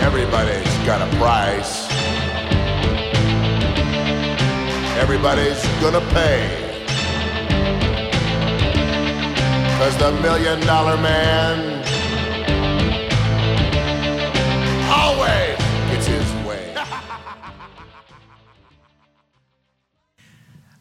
Everybody's got a price. Everybody's gonna pay. Cause the million dollar man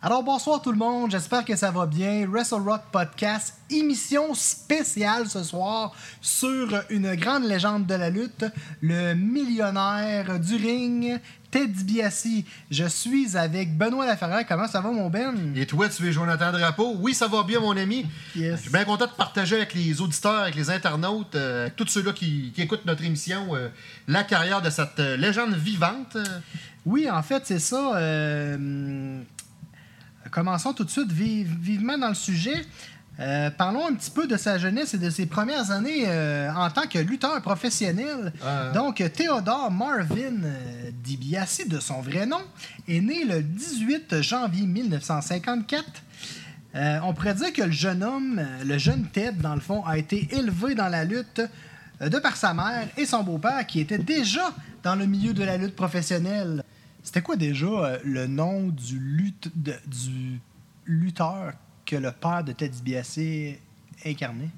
Alors bonsoir tout le monde, j'espère que ça va bien. Wrestle Rock Podcast, émission spéciale ce soir sur une grande légende de la lutte, le millionnaire du ring, Ted DiBiase. Je suis avec Benoît Laferrière. Comment ça va mon Ben? Et toi, tu es Jonathan Drapeau? Oui, ça va bien, mon ami. Yes. Je suis bien content de partager avec les auditeurs, avec les internautes, euh, avec tous ceux-là qui, qui écoutent notre émission, euh, la carrière de cette euh, légende vivante. Oui, en fait, c'est ça. Commençons tout de suite vi- vivement dans le sujet. Euh, parlons un petit peu de sa jeunesse et de ses premières années euh, en tant que lutteur professionnel. Euh. Donc, Théodore Marvin DiBiase, de son vrai nom, est né le 18 janvier 1954. Euh, on pourrait dire que le jeune homme, le jeune Ted, dans le fond, a été élevé dans la lutte de par sa mère et son beau-père qui était déjà dans le milieu de la lutte professionnelle. C'était quoi déjà euh, le nom du, lutte, de- du lutteur que le père de Ted DiBiase incarnait?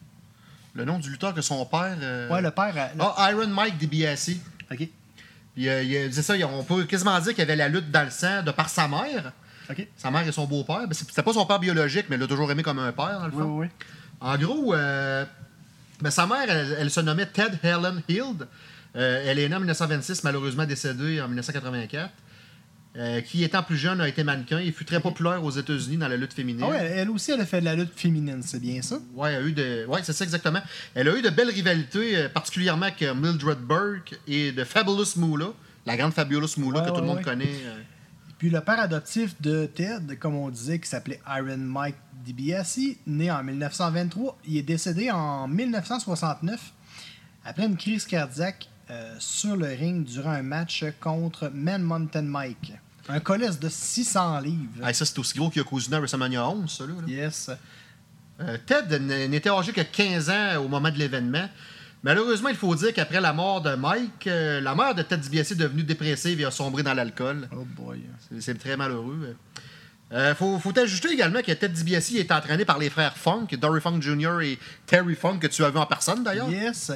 le nom du lutteur que son père. euh, Ouais, le père. euh, le- Ah, Iron Mike DiBiase. OK. Puis, euh, il, c'est ça, on peut quasiment dire qu'il y avait la lutte dans le sang de par sa mère. OK. Sa mère et son beau-père. Ben, c'est- C'était pas son père biologique, mais il l'a toujours aimé comme un père, dans le Oui, fond. oui, oui. En gros, euh, ben, sa mère, elle, elle se nommait Ted Helen Hild. Euh, elle est née en 1926, malheureusement décédée en 1984. Euh, qui, étant plus jeune, a été mannequin et fut très populaire aux États-Unis dans la lutte féminine. Ah ouais, elle aussi, elle a fait de la lutte féminine, c'est bien ça? A eu de... ouais, c'est ça exactement. Elle a eu de belles rivalités, euh, particulièrement avec euh, Mildred Burke et de Fabulous Moolah, la grande Fabulous Moolah Ouais, que tout ouais, le monde connaît. euh. Puis le père adoptif de Ted, comme on disait, qui s'appelait Iron Mike DiBiase, né en 1923, il est décédé en 1969 après une crise cardiaque sur le ring durant un match contre Man Mountain Mike. Un colosse de 600 livres. Ah, ça, c'est aussi gros qu'il y a Yokozuna à WrestleMania 11, ça, là. là. Yes. Euh, Ted n'était âgé que 15 ans au moment de l'événement. Malheureusement, il faut dire qu'après la mort de Mike, euh, la mère de Ted DiBiase est devenue dépressive et a sombré dans l'alcool. Oh boy. C'est- très malheureux. Euh, faut, faut ajouter également que Ted DiBiase est entraîné par les frères Funk, Dory Funk Jr. et Terry Funk, que tu as vu en personne d'ailleurs. Yes.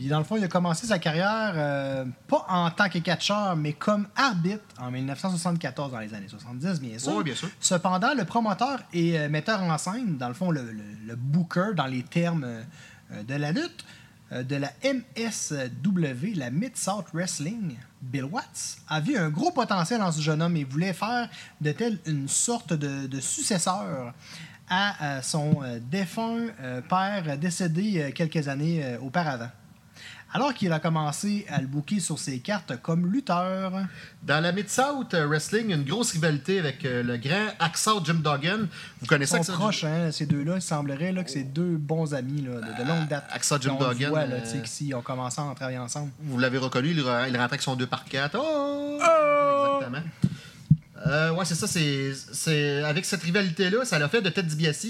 Puis dans le fond, il a commencé sa carrière euh, pas en tant que catcheur, mais comme arbitre en 1974, dans les années 70, bien sûr. Oui, bien sûr. Cependant, le promoteur et euh, metteur en scène, dans le fond, le, le- le booker dans les termes euh, de la lutte, de la MSW, la Mid-South Wrestling, Bill Watts, a vu un gros potentiel en ce jeune homme et voulait faire de tel une sorte de, de successeur à son défunt père décédé quelques années auparavant. Alors qu'il a commencé à le booker sur ses cartes comme lutteur. Dans la Mid-South Wrestling, une grosse rivalité avec euh, le grand Axel Jim Duggan. Vous connaissez Ils Axel proches, hein, ces deux-là. Il semblerait là, que c'est deux bons amis là, de, de longue date. Axel Jim Duggan, voit, là, euh, ils ont commencé à travailler ensemble. Vous l'avez reconnu, il, re- il rentrait avec son 2 par 4 Oh! Exactement. Euh, ouais, c'est ça. C'est, c'est- Avec cette rivalité-là, ça l'a fait de Ted DiBiase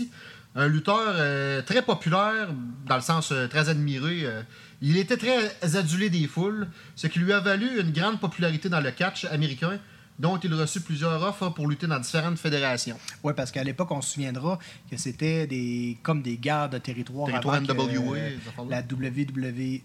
un lutteur euh, très populaire, dans le sens euh, très admiré. Euh. il était très adulé des foules, ce qui lui a valu une grande popularité dans le catch américain, dont il reçut plusieurs offres pour lutter dans différentes fédérations. Oui, parce qu'à l'époque, on se souviendra que c'était des comme des guerres de territoire. Territoire avant que, NWA, euh, la WWF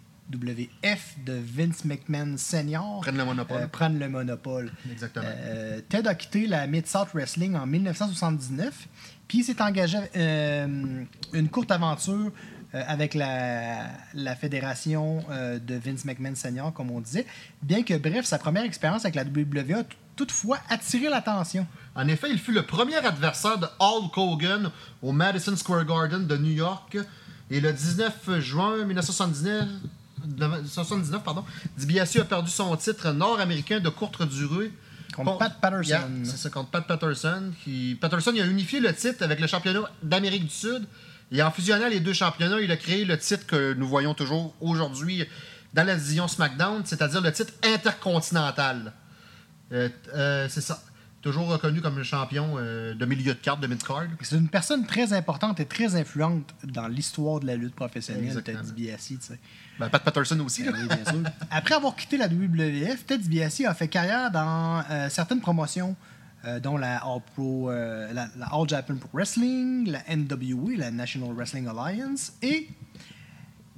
de Vince McMahon Senior Prennent le monopole. euh, prenne le monopole. Exactement. Euh, Ted a quitté la Mid-South Wrestling en 1979, puis il s'est engagé euh, une courte aventure euh, avec la, la fédération euh, de Vince McMahon Senior, comme on disait, bien que, bref, sa première expérience avec la WWE a toutefois attiré l'attention. En effet, il fut le premier adversaire de Hulk Hogan au Madison Square Garden de New York. Et le 19 juin 1979, 1979, pardon, DiBiase a perdu son titre nord-américain de courte durée. Contre Pat Patterson. yeah, c'est ça, contre Pat Patterson. Qui... Patterson il a unifié le titre avec le championnat d'Amérique du Sud. Et en fusionnant les deux championnats, il a créé le titre que nous voyons toujours aujourd'hui dans la division SmackDown, c'est-à-dire le titre intercontinental. Euh, euh, c'est ça. toujours reconnu comme le champion euh, de milieu de carte, de mid-card. C'est une personne très importante et très influente dans l'histoire de la lutte professionnelle. Ted DiBiase. tu sais. Ben, Pat Patterson aussi. là. Oui, bien sûr. Après avoir quitté la WWF, Ted DiBiase a fait carrière dans certaines promotions, euh, dont la All, Pro, euh, la, la All Japan Pro Wrestling, la NWA, la National Wrestling Alliance, et,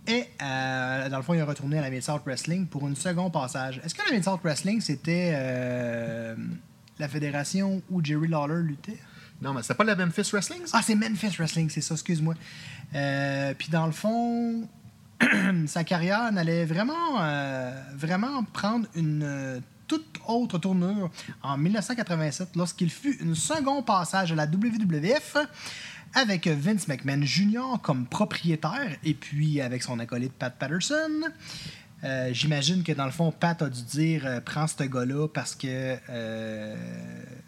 et euh, dans le fond, il est retourné à la Mid-South Wrestling pour un second passage. Est-ce que la Mid-South Wrestling, c'était euh, la fédération où Jerry Lawler luttait? Non, mais c'était pas la Memphis Wrestling, ça? Ah, c'est Memphis Wrestling, c'est ça, excuse-moi. Euh, Puis dans le fond, sa carrière n'allait vraiment, vraiment prendre une toute autre tournure en 1987 lorsqu'il fut un second passage à la WWF avec Vince McMahon Jr. comme propriétaire et puis avec son acolyte Pat Patterson. Euh, J'imagine que dans le fond, Pat a dû dire euh, prends ce gars-là parce que euh,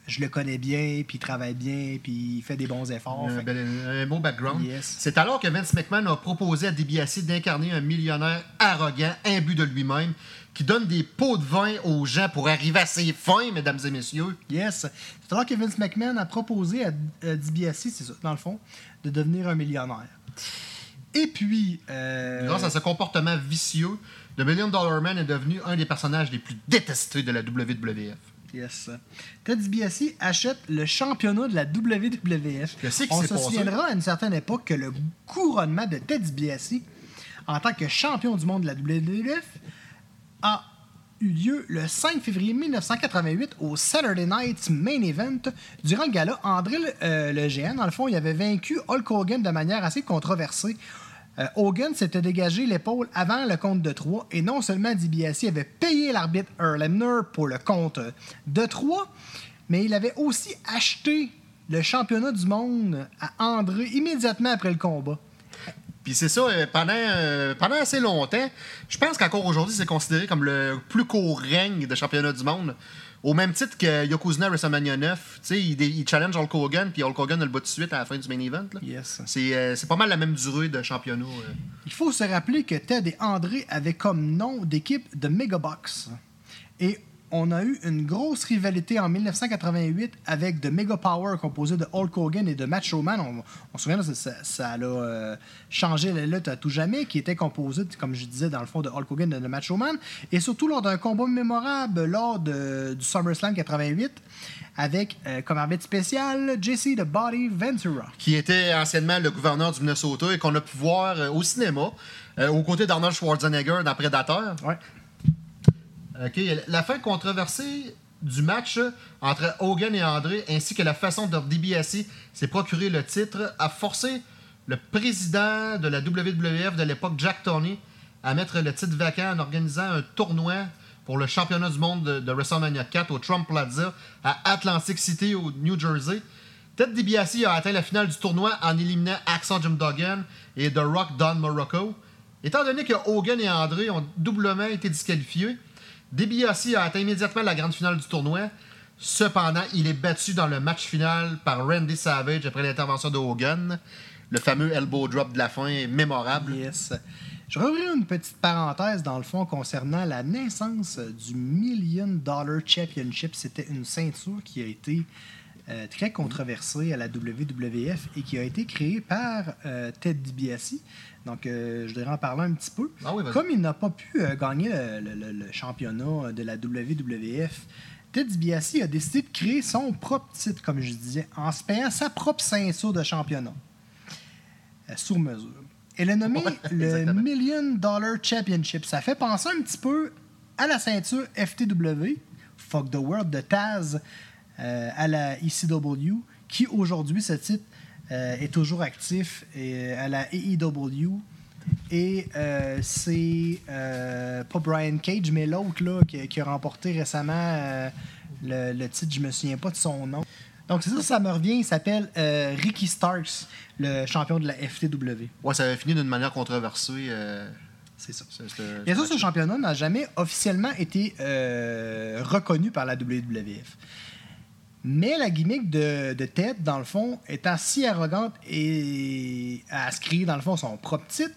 je le connais bien, puis il travaille bien, puis il fait des bons efforts. un, bel- un beau background. Yes. C'est alors que Vince McMahon a proposé à DiBiase d'incarner un millionnaire arrogant, imbu de lui-même, qui donne des pots de vin aux gens pour arriver à ses fins, mesdames et messieurs. Yes. C'est alors que Vince McMahon a proposé à, à DiBiase, c'est ça, dans le fond, de devenir un millionnaire. Et puis. euh, Grâce à ce comportement vicieux, The Million Dollar Man est devenu un des personnages les plus détestés de la WWF. Yes. Ted DiBiase achète le championnat de la WWF. On se souviendra à une certaine époque que le couronnement de Ted DiBiase en tant que champion du monde de la WWF a eu lieu le 5 février 1988 au Saturday Night Main Event. Durant le gala, André euh, le géant, dans le fond, il avait vaincu Hulk Hogan de manière assez controversée. Euh, Hogan s'était dégagé l'épaule avant le compte de 3 et non seulement DiBiase avait payé l'arbitre Earl pour le compte de 3, mais il avait aussi acheté le championnat du monde à André immédiatement après le combat. Puis c'est ça, euh, pendant, euh, pendant assez longtemps, je pense qu'encore aujourd'hui, c'est considéré comme le plus court règne de championnat du monde. Au même titre que Yokozuna WrestleMania 9, tu sais, il, il challenge Hulk Hogan, puis Hulk Hogan a le bat de suite à la fin du main event. là. Yes. C'est euh, c'est pas mal la même durée de championnat. Il faut se rappeler que Ted et André avaient comme nom d'équipe de Megabox. Et on a eu une grosse rivalité en 1988 avec The Mega Power composé de Hulk Hogan et de Macho Man. On, on se souvient, ça, ça, a euh, changé la lutte à tout jamais, qui était composé, comme je disais, dans le fond, de Hulk Hogan et de Macho Man. Et surtout lors d'un combat mémorable lors de- du SummerSlam 88 avec euh, comme arbitre spécial Jesse The Body Ventura. qui était anciennement le gouverneur du Minnesota et qu'on a pu voir euh, au cinéma, euh, aux côtés d'Arnold Schwarzenegger dans Predator. Ouais. OK, La fin controversée du match entre Hogan et André, ainsi que la façon dont DiBiase s'est procuré le titre, a forcé le président de la WWF de l'époque, Jack Tony, à mettre le titre vacant en organisant un tournoi pour le championnat du monde de, de WrestleMania 4 au Trump Plaza à Atlantic City, au New Jersey. Ted DiBiase a atteint la finale du tournoi en éliminant Axel Jim Duggan et The Rock Don Morocco. Étant donné que Hogan et André ont doublement été disqualifiés, DiBiase a atteint immédiatement la grande finale du tournoi. Cependant, il est battu dans le match final par Randy Savage après l'intervention de Hogan. Le fameux elbow drop de la fin est mémorable. Yes. Je ouvrir une petite parenthèse dans le fond concernant la naissance du Million Dollar Championship. C'était une ceinture qui a été euh, très controversée à la WWF et qui a été créée par euh, Ted DiBiase. Donc, euh, je devrais en parler un petit peu. Ah oui. Comme il n'a pas pu gagner le, le- le- le championnat de la WWF, Ted DiBiase a décidé de créer son propre titre, comme je disais, en se payant sa propre ceinture de championnat sur mesure. Elle a nommé Ouais, le. Million Dollar Championship. Ça fait penser un petit peu à la ceinture FTW, Fuck the World de Taz, à la ECW, qui aujourd'hui, ce titre euh, est toujours actif et, euh, à la AEW. Et euh, c'est euh, pas Brian Cage, mais l'autre là, qui, qui a remporté récemment euh, le, le titre, je me souviens pas de son nom. Donc c'est ça, ça me revient, il s'appelle euh, Ricky Starks, le champion de la FTW. Ouais, ça avait fini d'une manière controversée. euh, C'est ça. Bien sûr, ce championnat n'a jamais officiellement été euh, reconnu par la WWF. Mais la gimmick de, de Ted, dans le fond, étant si arrogante et à se créer, dans le fond, son propre titre,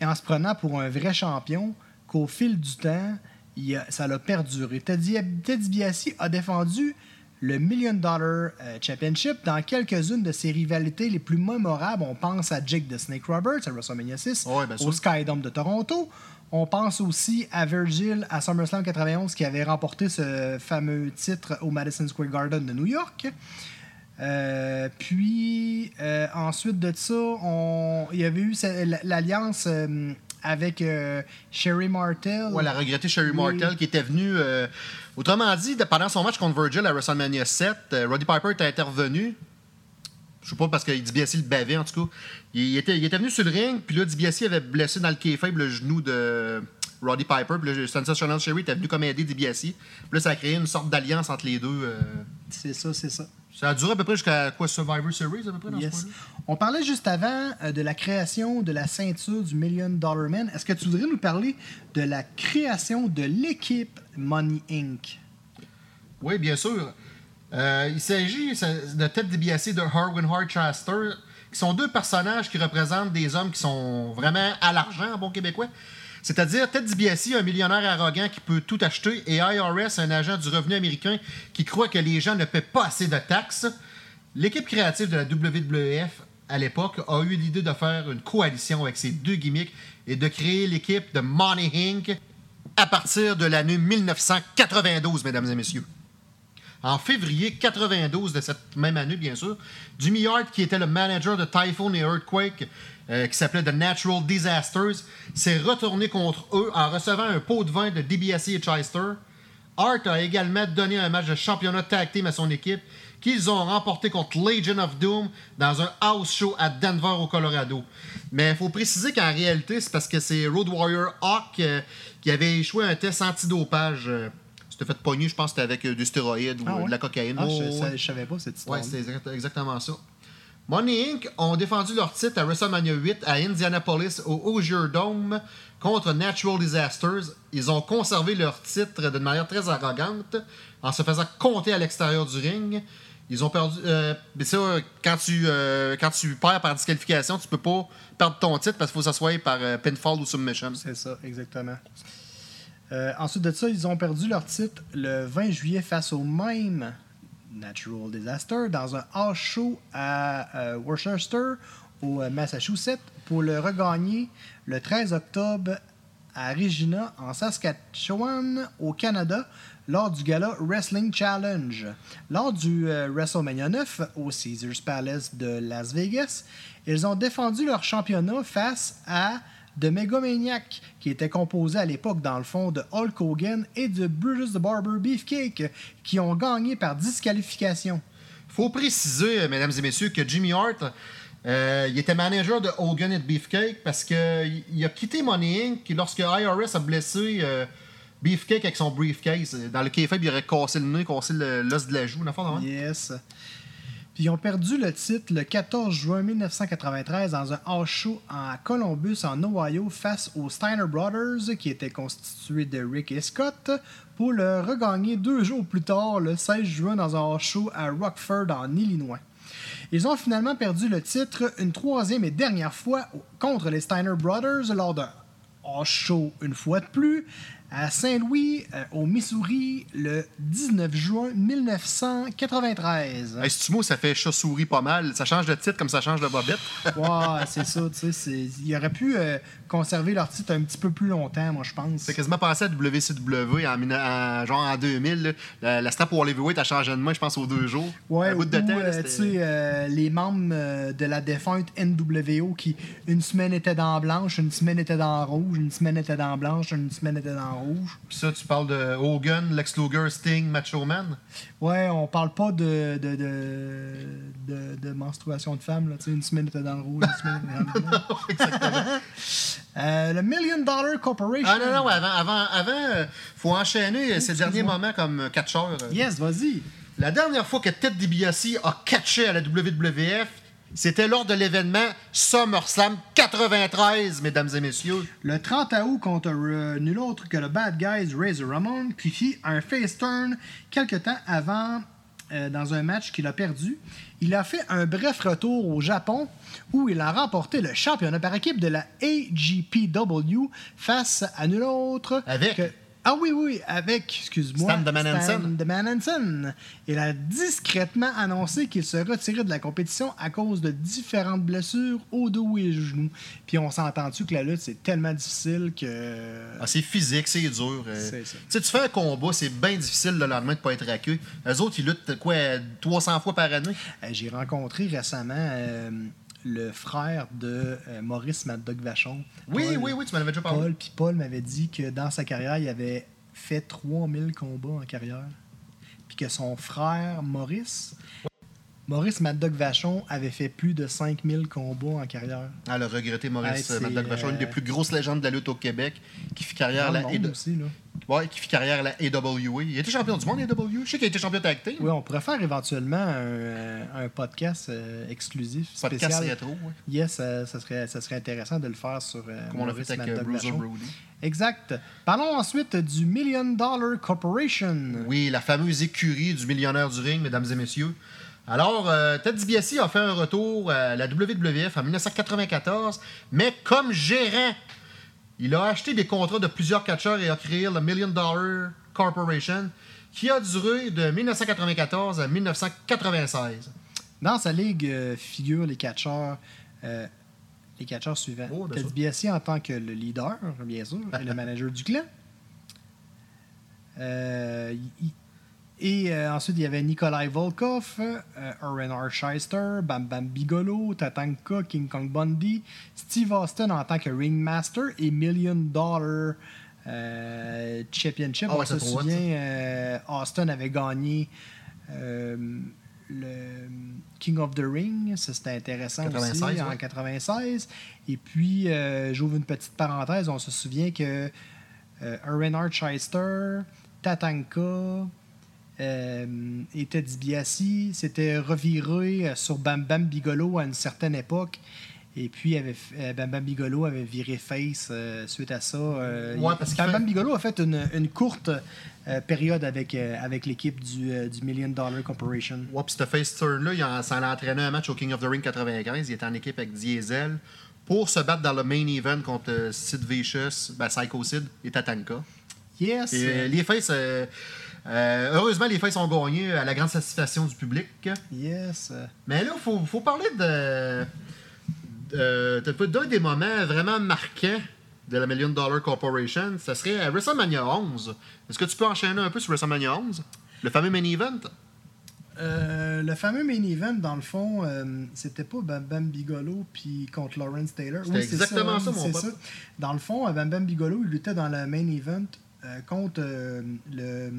et en se prenant pour un vrai champion, qu'au fil du temps, il a- ça l'a perduré. Ted Di- Ted DiBiase a défendu le Million Dollar euh, Championship. Dans quelques-unes de ses rivalités les plus mémorables, on pense à Jake the Snake Roberts à WrestleMania 6, Ouais, bien sûr. au Skydome de Toronto. On pense aussi à Virgil à SummerSlam 91 qui avait remporté ce fameux titre au Madison Square Garden de New York. Euh, puis euh, ensuite de ça, on, il y avait eu ce- l'alliance euh, avec Sherry Martel. Ouais, la regrettée Sherry Oui. Martel qui était venue. autrement dit, pendant son match contre Virgil à WrestleMania 7, euh, Roddy Piper était intervenu. Je sais pas parce que DiBiase le bavait en tout cas. Il, était, il était venu sur le ring, puis là, DiBiase avait blessé dans le kayfabe le genou de Roddy Piper, puis là, Sensational Sherry était venu comme aider DiBiase. Puis là, ça a créé une sorte d'alliance entre les deux. euh. C'est ça, c'est ça. Ça a duré à peu près jusqu'à quoi Survivor Series à peu près dans ce Yes. point-là? On parlait juste avant euh, de la création de la ceinture du Million Dollar Man. Est-ce que tu voudrais nous parler de la création de l'équipe Money Inc? Oui, bien sûr. Euh, il s'agit de Ted DiBiase et de Harwin Hart Chaster, qui sont deux personnages qui représentent des hommes qui sont vraiment à l'argent en bon québécois. C'est-à-dire Ted DiBiase, un millionnaire arrogant qui peut tout acheter, et IRS, un agent du revenu américain qui croit que les gens ne paient pas assez de taxes. L'équipe créative de la WWF à l'époque a eu l'idée de faire une coalition avec ces deux gimmicks et de créer l'équipe de Money Inc. à partir de l'année 1992, mesdames et messieurs. En février 92 de cette même année, bien sûr, Jimmy Hart, qui était le manager de Typhoon et Earthquake, euh, qui s'appelait The Natural Disasters, s'est retourné contre eux en recevant un pot de vin de DiBiase et Chester. Hart a également donné un match de championnat tag team à son équipe, qu'ils ont remporté contre Legion of Doom dans un house show à Denver, au Colorado. Mais il faut préciser qu'en réalité, c'est parce que c'est Road Warrior Hawk euh, qui avait échoué un test antidopage. Euh, C'était fait pogner, je pense que c'était avec euh, du stéroïde ou Ah euh, ouais? de la cocaïne. Ah, je, ça- je savais pas cette histoire. Ouais, c'est exact- exactement ça. Money Inc. ont défendu leur titre à WrestleMania 8 à Indianapolis au Hoosier Dome contre Natural Disasters. Ils ont conservé leur titre d'une manière très arrogante en se faisant compter à l'extérieur du ring. Ils ont perdu. euh, mais ça, quand tu, euh, quand tu perds par disqualification, tu peux pas perdre ton titre parce qu'il faut s'asseoir par euh, pinfall ou submission. C'est ça, exactement. Euh, ensuite de ça, ils ont perdu leur titre le 20 juillet face au même Natural Disaster dans un house show à euh, Worcester, au euh, Massachusetts, pour le regagner le 13 octobre à Regina, en Saskatchewan, au Canada, lors du gala Wrestling Challenge. Lors du WrestleMania 9 au Caesars Palace de Las Vegas, ils ont défendu leur championnat face à The Megamaniac, qui était composé à l'époque, dans le fond, de Hulk Hogan et de Brutus the Barber Beefcake, qui ont gagné par disqualification. faut préciser, euh, mesdames et messieurs, que Jimmy Hart, euh, il était manager de Hogan et de Beefcake parce qu'il il a quitté Money Inc. lorsque IRS a blessé euh, Beefcake avec son briefcase. Dans le kayfabe, il aurait cassé le nez, cassé le- l'os de la joue, affaire de même. Yes. Puis ils ont perdu le titre le 14 juin 1993 dans un house show à Columbus, en Ohio, face aux Steiner Brothers, qui étaient constitués de Rick et Scott, pour le regagner deux jours plus tard, le 16 juin, dans un house show à Rockford, en Illinois. Ils ont finalement perdu le titre une troisième et dernière fois contre les Steiner Brothers lors d'un house show une fois de plus à Saint-Louis, euh, au Missouri, le 19 juin 1993. Hey, ce mot, ça fait chat-souris pas mal. Ça change de titre comme ça change de bobette. Ouais, c'est ça, tu sais. Ils auraient pu euh, conserver leur titre un petit peu plus longtemps, moi, je pense. C'est quasiment passé à WCW en, en- genre en 2000. là. La, la strap Wall Heavyweight a changé de main, je pense, aux deux jours. Ouais, un bout de temps. euh, tu sais, les membres de la défunte NWO qui, une semaine étaient dans blanche, une semaine était dans rouge, une semaine était dans blanche, une semaine était dans rouge. Puis ça, tu parles de Hogan, Lex Luger, Sting, Macho Man? Ouais, on parle pas de, de, de, de, de menstruation de femme, là, une semaine était dans le rouge, une semaine était dans le blanc. Euh, le Million Dollar Corporation. Ah non, non, avant, avant, avant euh, faut enchaîner ces derniers moments comme catcheur. euh. Yes, vas-y. La dernière fois que Ted DiBiase a catché à la WWF, c'était lors de l'événement SummerSlam 93, mesdames et messieurs. Le 30 août contre euh, nul autre que le Bad Guys Razor Ramon, qui fit un face turn quelque temps avant euh, dans un match qu'il a perdu. Il a fait un bref retour au Japon où il a remporté le championnat par équipe de la AGPW face à nul autre Avec que Ah oui, oui, avec, excuse-moi, Stan de. Stan de. Il a discrètement annoncé qu'il se retirait de la compétition à cause de différentes blessures au dos et aux genoux. Puis on s'entend-tu que la lutte, c'est tellement difficile que... Ah, c'est physique, c'est dur. euh. C'est ça. Tu sais, tu fais un combat, c'est bien difficile le lendemain de ne pas être raqué. Eux autres, ils luttent quoi, 300 fois par année? Euh, J'ai rencontré récemment euh, le frère de euh, Maurice Mad Dog Vachon. Oui, Paul. oui, oui, tu m'en avais déjà parlé. Paul, puis Paul m'avait dit que dans sa carrière, il avait fait 3000 combats en carrière. Puis que son frère Maurice, Maurice Mad Dog Vachon, avait fait plus de 5000 combats en carrière. Ah, le regretté Maurice Ouais, c'est, euh, Mad Dog Vachon, une des euh, plus grosses légendes de la lutte au Québec, qui fit carrière à la, ouais, qui fit carrière à la AWA. Il était champion du monde, AWA. Je sais qu'il a été champion team. Oui, on pourrait faire éventuellement un, euh, un podcast euh, exclusif, Podcast spécial. rétro, ouais. Yes, euh, ça, serait, ça serait intéressant de le faire sur comme on l'a fait avec Bruiser. Brody. Exact. Parlons ensuite du Million Dollar Corporation. Oui, la fameuse écurie du millionnaire du ring, mesdames et messieurs. Alors, euh, Ted DiBiase a fait un retour à la WWF en 1994, mais comme gérant. Il a acheté des contrats de plusieurs catcheurs et a créé le Million Dollar Corporation, qui a duré de 1994 à 1996. Dans sa ligue euh, figurent les catcheurs, euh, les catcheurs suivants. Oh, bien Ted. DiBiase en tant que le leader, bien sûr, et le manager du clan. Euh, il- et euh, ensuite, il y avait Nikolai Volkov, euh, Oren Archeister, Bam Bam Bigolo, Tatanka, King Kong Bundy, Steve Austin en tant que ringmaster et Million Dollar euh, Championship. Ah ouais, On se souvient, Austin avait gagné le King of the Ring. Ça, c'était intéressant 96, aussi, en ouais. 96. Et puis, euh, j'ouvre une petite parenthèse. On se souvient que euh, Archeister, Tatanka euh, et Ted DiBiase s'étaient revirés euh, sur Bam Bam Bigolo à une certaine époque. Et puis, avait, euh, Bam Bam Bigolo avait viré face euh, suite à ça. Euh, Ouais, parce Bam fait- Bam Bigolo a fait une, une courte euh, période avec, avec l'équipe du, du Million Dollar Corporation. Ouais, puis ce face turn-là, ça l'a entraîné un match au King of the Ring 95. Il était en équipe avec Diesel pour se battre dans le main event contre Sid Vicious, ben, Psycho Sid et Tatanka. Yes! Et les faces, euh, heureusement, les faces ont gagné à la grande satisfaction du public. Yes! Mais là, il faut, faut parler de, de, de- d'un des moments vraiment marquants de la Million Dollar Corporation. Ça serait à WrestleMania 11. Est-ce que tu peux enchaîner un peu sur WrestleMania 11? Le fameux main event? Euh, le fameux main event, dans le fond, euh, c'était pas Bam Bam Bigolo puis contre Lawrence Taylor. C'était c'est exactement ça, oui, mon pote. ça. Dans le fond, Bam Bam Bigolo, il luttait dans le main event contre euh, le,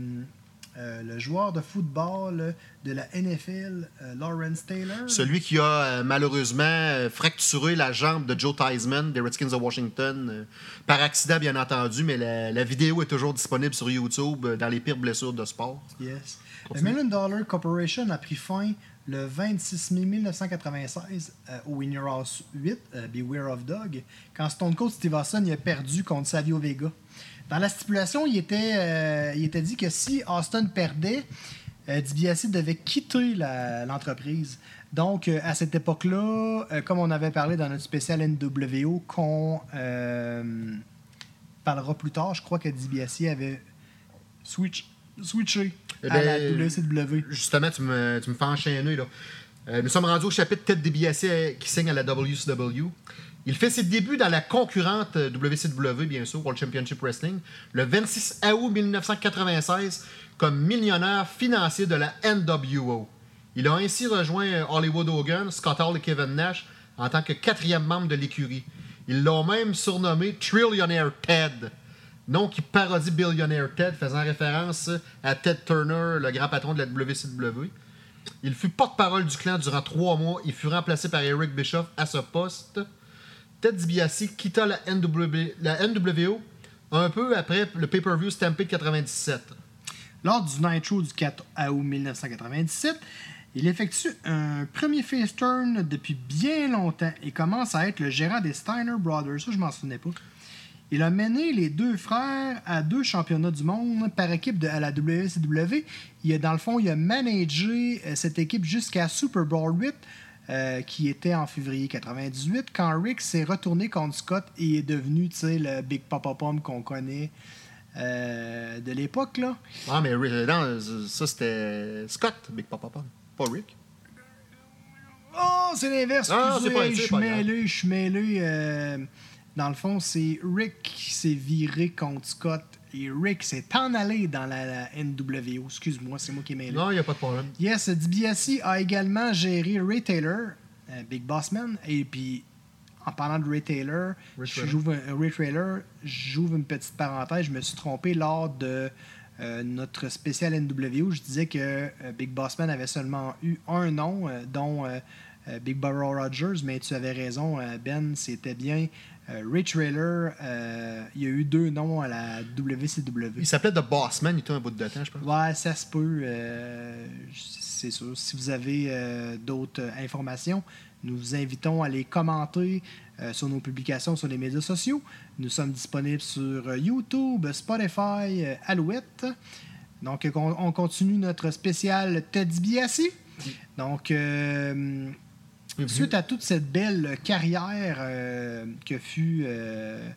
euh, le joueur de football de la NFL, euh, Lawrence Taylor. Celui qui a euh, malheureusement euh, fracturé la jambe de Joe Theismann des Redskins de Washington. euh, par accident, bien entendu, mais la, la vidéo est toujours disponible sur YouTube euh, dans les pires blessures de sport. Yes. Continue. Million Dollar Corporation a pris fin le 26 mai 1996 euh, au Winner House 8, euh, Beware of Dog, quand Stone Cold Steve Austin il a perdu contre Savio Vega. Dans la stipulation, il était, euh, il était dit que si Austin perdait, euh, DiBiase devait quitter l'entreprise. Donc, euh, à cette époque-là, euh, comme on avait parlé dans notre spécial NWO, qu'on parlera plus tard, je crois que DiBiase avait switch, switché Eh à la ben, WCW. Justement, tu me, tu me fais enchaîner. Là. Nous sommes rendus au chapitre Tête DiBiase qui signe à la WCW. Il fait ses débuts dans la concurrente WCW, bien sûr, World Championship Wrestling, le 26 août 1996 comme millionnaire financier de la NWO. Il a ainsi rejoint Hollywood Hogan, Scott Hall et Kevin Nash en tant que quatrième membre de l'écurie. Ils l'ont même surnommé Trillionaire Ted, nom qui parodie Billionaire Ted, faisant référence à Ted Turner, le grand patron de la WCW. Il fut porte-parole du clan durant trois mois. Il fut remplacé par Eric Bischoff à ce poste. Ted DiBiase quitta la, NW la NWO un peu après le pay-per-view Stampede 97. Lors du Nitro du 4 août 1997, il effectue un premier face turn depuis bien longtemps et commence à être le gérant des Steiner Brothers. Ça, je m'en souvenais pas. Il a mené les deux frères à deux championnats du monde par équipe de, à la WCW. Il a, dans le fond, il a managé euh, cette équipe jusqu'à Super Bowl 8, euh, qui était en février 98, quand Rick s'est retourné contre Scott et est devenu tu sais, le Big Papa Pom qu'on connaît euh, de l'époque. là. Ah, mais Rick- non, ça c'était Scott, Big Papa, pas Rick. Oh, c'est l'inverse. Ah, c'est pas- Je suis mêlé, je suis mêlé. euh, dans le fond, c'est Rick qui s'est viré contre Scott. Et Rick s'est en allé dans la, la NWO. Excuse-moi, c'est moi qui ai mêlé. Non, il n'y a pas de problème. Yes, DiBiase a également géré Ray Taylor, euh, Big Boss Man. Et puis, en parlant de Ray Taylor, Ray je Taylor. j'ouvre Taylor, j'ouvre une petite parenthèse. Je me suis trompé lors de euh, notre spécial NWO. Je disais que euh, Big Boss Man avait seulement eu un nom, euh, dont euh, euh, Big Barrel Rogers. Mais tu avais raison, euh, Ben, c'était bien euh, Ray Trailer. euh, il y a eu deux noms à la WCW. Il s'appelait The Bossman, il était un bout de temps, je pense. Ouais, ça se peut. euh, c'est sûr. Si vous avez euh, d'autres euh, informations, nous vous invitons à les commenter euh, sur nos publications sur les médias sociaux. Nous sommes disponibles sur euh, YouTube, Spotify, euh, Alouette. Donc, euh, on, on continue notre spécial Ted DiBiase. Donc, euh, suite à toute cette belle carrière euh, que fut euh,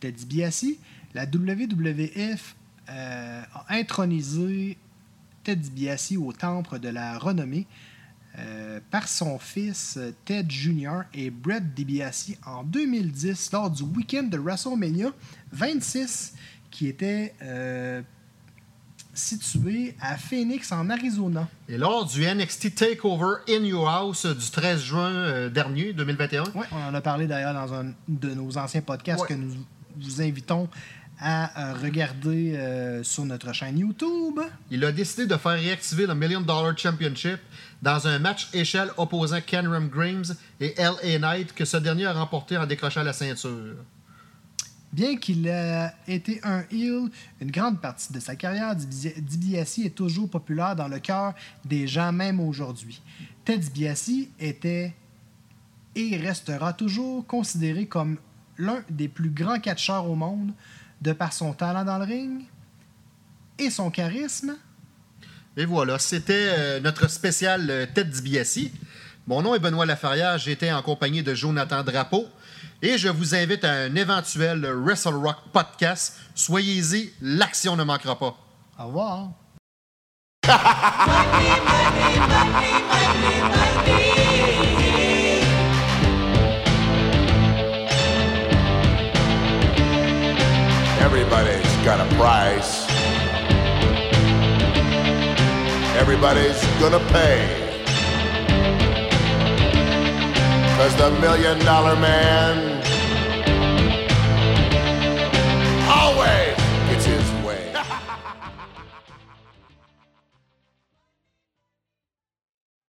Ted DiBiase, la WWF euh, a intronisé Ted DiBiase au temple de la renommée euh, par son fils Ted Jr. et Brett DiBiase en 2010 lors du week-end de WrestleMania 26 qui était situé à Phoenix en Arizona. Et lors du NXT Takeover in Your House du 13 juin euh, dernier, 2021, Ouais, on en a parlé d'ailleurs dans un de nos anciens podcasts Ouais. que nous vous invitons à euh, regarder euh, sur notre chaîne YouTube. il a décidé de faire réactiver le Million Dollar Championship dans un match échelle opposant Cameron Grimes et L.A. Knight que ce dernier a remporté en décrochant la ceinture. Bien qu'il ait été un heel une grande partie de sa carrière, Dibi- DiBiase est toujours populaire dans le cœur des gens, même aujourd'hui. Ted DiBiase était et restera toujours considéré comme l'un des plus grands catcheurs au monde de par son talent dans le ring et son charisme. Et voilà, c'était euh, notre spécial euh, Tête DiBiase. Mon nom est Benoît Laferrière, j'étais en compagnie de Jonathan Drapeau. Et je vous invite à un éventuel Wrestle Rock podcast. Soyez-y, l'action ne manquera pas. Au revoir. Everybody's got a price. Everybody's gonna pay. Cause the million dollar man